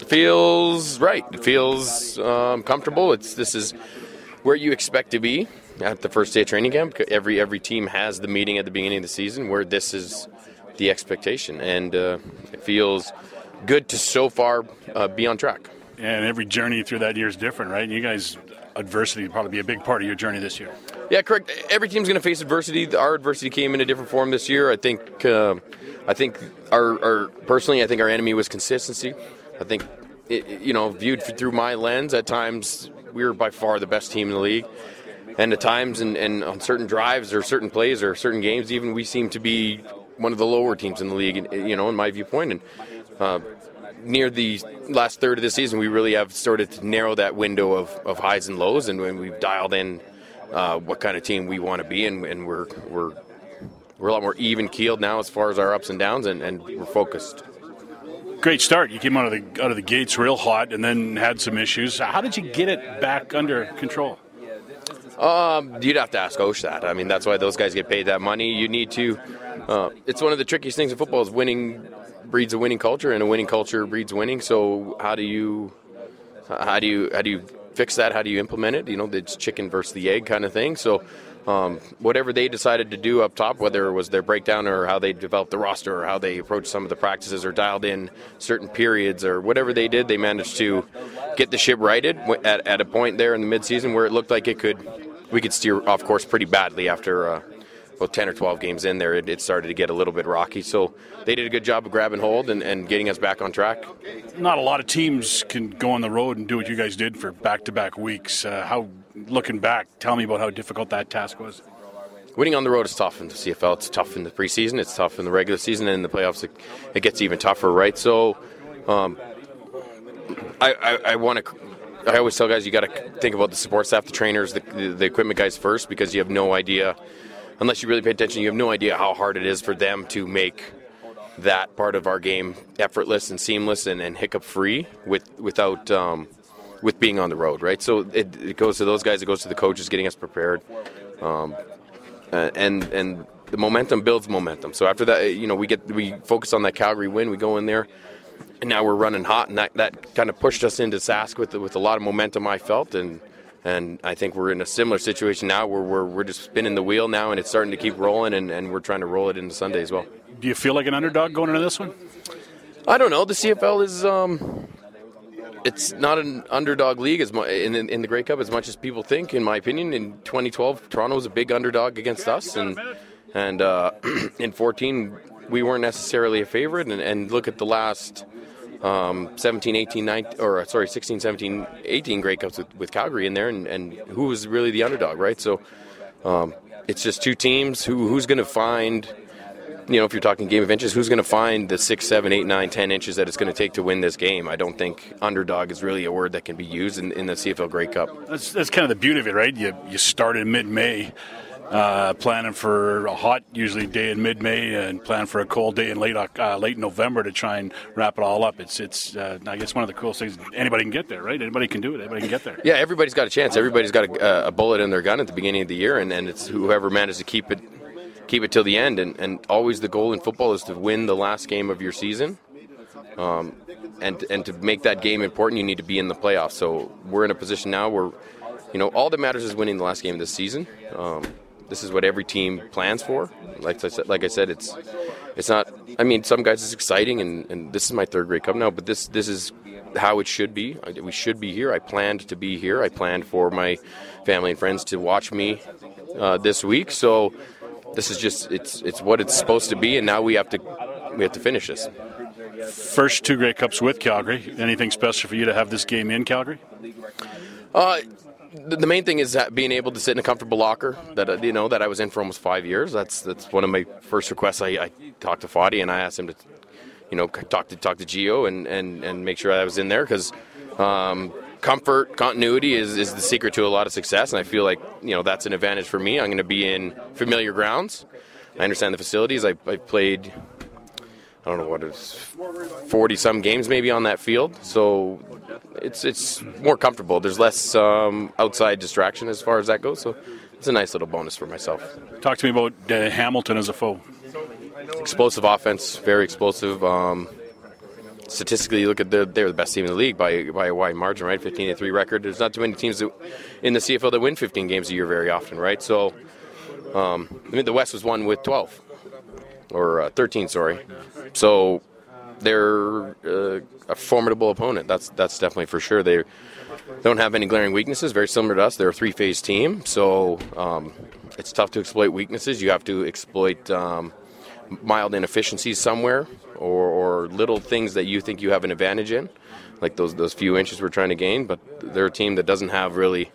It feels right. It feels um, comfortable. It's this is where you expect to be at the first day of training camp. Every every team has the meeting at the beginning of the season where this is the expectation, and uh, it feels good to so far uh, be on track. And every journey through that year is different, right? You guys, adversity will probably be a big part of your journey this year. Yeah, correct. Every team's going to face adversity. Our adversity came in a different form this year. I think. Uh, I think our, our personally, I think our enemy was consistency. I think, it, you know, viewed through my lens, at times we were by far the best team in the league. And at times, and, and on certain drives or certain plays or certain games, even we seem to be one of the lower teams in the league, you know, in my viewpoint. And uh, near the last third of the season, we really have started to narrow that window of, of highs and lows, and when we've dialed in uh, what kind of team we want to be, and, and we're we're we're a lot more even keeled now as far as our ups and downs, and, and we're focused. Great start. You came out of the out of the gates real hot, and then had some issues. How did you get it back under control? Um, you'd have to ask Osh that. I mean, that's why those guys get paid that money. You need to. Uh, it's one of the trickiest things in football is winning breeds a winning culture, and a winning culture breeds winning. So how do you how do you how do you fix that? How do you implement it? You know, it's chicken versus the egg kind of thing. So. Um, whatever they decided to do up top, whether it was their breakdown or how they developed the roster or how they approached some of the practices or dialed in certain periods or whatever they did, they managed to get the ship righted at, at a point there in the midseason where it looked like it could we could steer off course pretty badly after uh, about 10 or 12 games in there, it, it, started to get a little bit rocky. So they did a good job of grabbing hold and, and getting us back on track. Not a lot of teams can go on the road and do what you guys did for back to back weeks. Uh, how, looking back, tell me about how difficult that task was. Winning on the road is tough in the CFL. It's tough in the preseason. It's tough in the regular season, and in the playoffs, it, it gets even tougher, right? So, um, I, I, I want to I always tell guys you got to think about the support staff, the trainers, the, the, equipment guys first because you have no idea unless you really pay attention, you have no idea how hard it is for them to make that part of our game effortless and seamless and, and hiccup free with without um, with being on the road, right? So it, it, goes to those guys, it goes to the coaches getting us prepared, um, and and the momentum builds momentum. So after that, you know, we get we focus on that Calgary win, we go in there, and now we're running hot, and that, that kind of pushed us into Sask with with a lot of momentum. I felt and and I think we're in a similar situation now where we're, we're just spinning the wheel now and it's starting to keep rolling and, and we're trying to roll it into Sunday as well. Do you feel like an underdog going into this one? I don't know. The CFL is um, it's not an underdog league as much in, in the Grey Cup as much as people think. In my opinion, in 2012, Toronto was a big underdog against us, and and uh, in 14 we weren't necessarily a favorite. And, and look at the last um, 17, 18, 19, or uh, sorry, 16, 17, 18 Grey Cups with, with Calgary in there, and, and who was really the underdog, right? So um, it's just two teams. Who who's going to find, you know, if you're talking game of inches, who's going to find the six, seven, eight, nine, ten inches that it's going to take to win this game? I don't think underdog is really a word that can be used in, in the CFL Grey Cup. That's that's kind of the beauty of it, right? You you start in mid-May uh, planning for a hot, usually day in mid-May, and plan for a cold day in late uh, late November to try and wrap it all up. It's it's uh, I guess one of the coolest things. Anybody can get there, right? Anybody can do it. Anybody can get there. Yeah, everybody's got a chance. Everybody's got a, a bullet in their gun at the beginning of the year, and, and it's whoever manages to keep it keep it till the end. And, and always the goal in football is to win the last game of your season. Um, and and to make that game important, you need to be in the playoffs. So we're in a position now where, you know, all that matters is winning the last game of this season. Um, this is what every team plans for. Like I said, like I said, it's it's not. I mean, some guys it's exciting, and, and this is my third Grey Cup now. But this this is how it should be. We should be here. I planned to be here. I planned for my family and friends to watch me uh, this week. So this is just it's it's what it's supposed to be, and now we have to we have to finish this. First two Grey Cups with Calgary. Anything special for you to have this game in Calgary? Uh, the main thing is being able to sit in a comfortable locker that uh, you know that I was in for almost five years. That's that's one of my first requests. I, I talked to Foddy and I asked him to, you know, talk to talk to Geo and, and, and make sure I was in there because um, comfort, continuity is, is the secret to a lot of success. And I feel like you know that's an advantage for me. I'm going to be in familiar grounds. I understand the facilities. I, I played I don't know what it's forty some games maybe on that field, so it's it's more comfortable. There's less um, outside distraction as far as that goes, so it's a nice little bonus for myself. Talk to me about uh, Hamilton as a foe. Explosive offense, very explosive. Um, statistically, you look at the, they're the best team in the league by by a wide margin, right? 15 to three record. There's not too many teams that, in the CFL that win 15 games a year very often, right? So, um, I mean, the West was won with 12 or uh, 13, sorry. So they're uh, a formidable opponent. That's that's definitely for sure. They don't have any glaring weaknesses. Very similar to us. They're a three-phase team, so um, it's tough to exploit weaknesses. You have to exploit um, mild inefficiencies somewhere, or, or little things that you think you have an advantage in, like those those few inches we're trying to gain. But they're a team that doesn't have really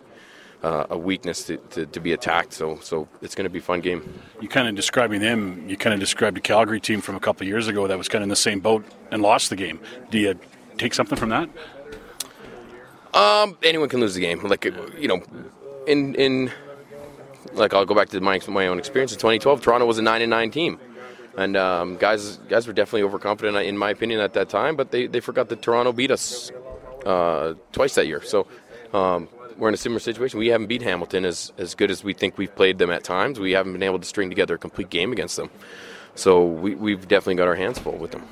uh, a weakness to, to, to, be attacked. So so it's going to be a fun game. You kind of describing them. You kind of described a Calgary team from a couple of years ago that was kind of in the same boat and lost the game. Do you take something from that? Um, anyone can lose the game. Like you know, in in like I'll go back to my my own experience in 2012. Toronto was a nine and nine team. And um, guys, guys were definitely overconfident, in my opinion, at that time. But they, they forgot that Toronto beat us uh, twice that year. So um, we're in a similar situation. We haven't beat Hamilton as, as good as we think we've played them at times. We haven't been able to string together a complete game against them. So we, we've definitely got our hands full with them.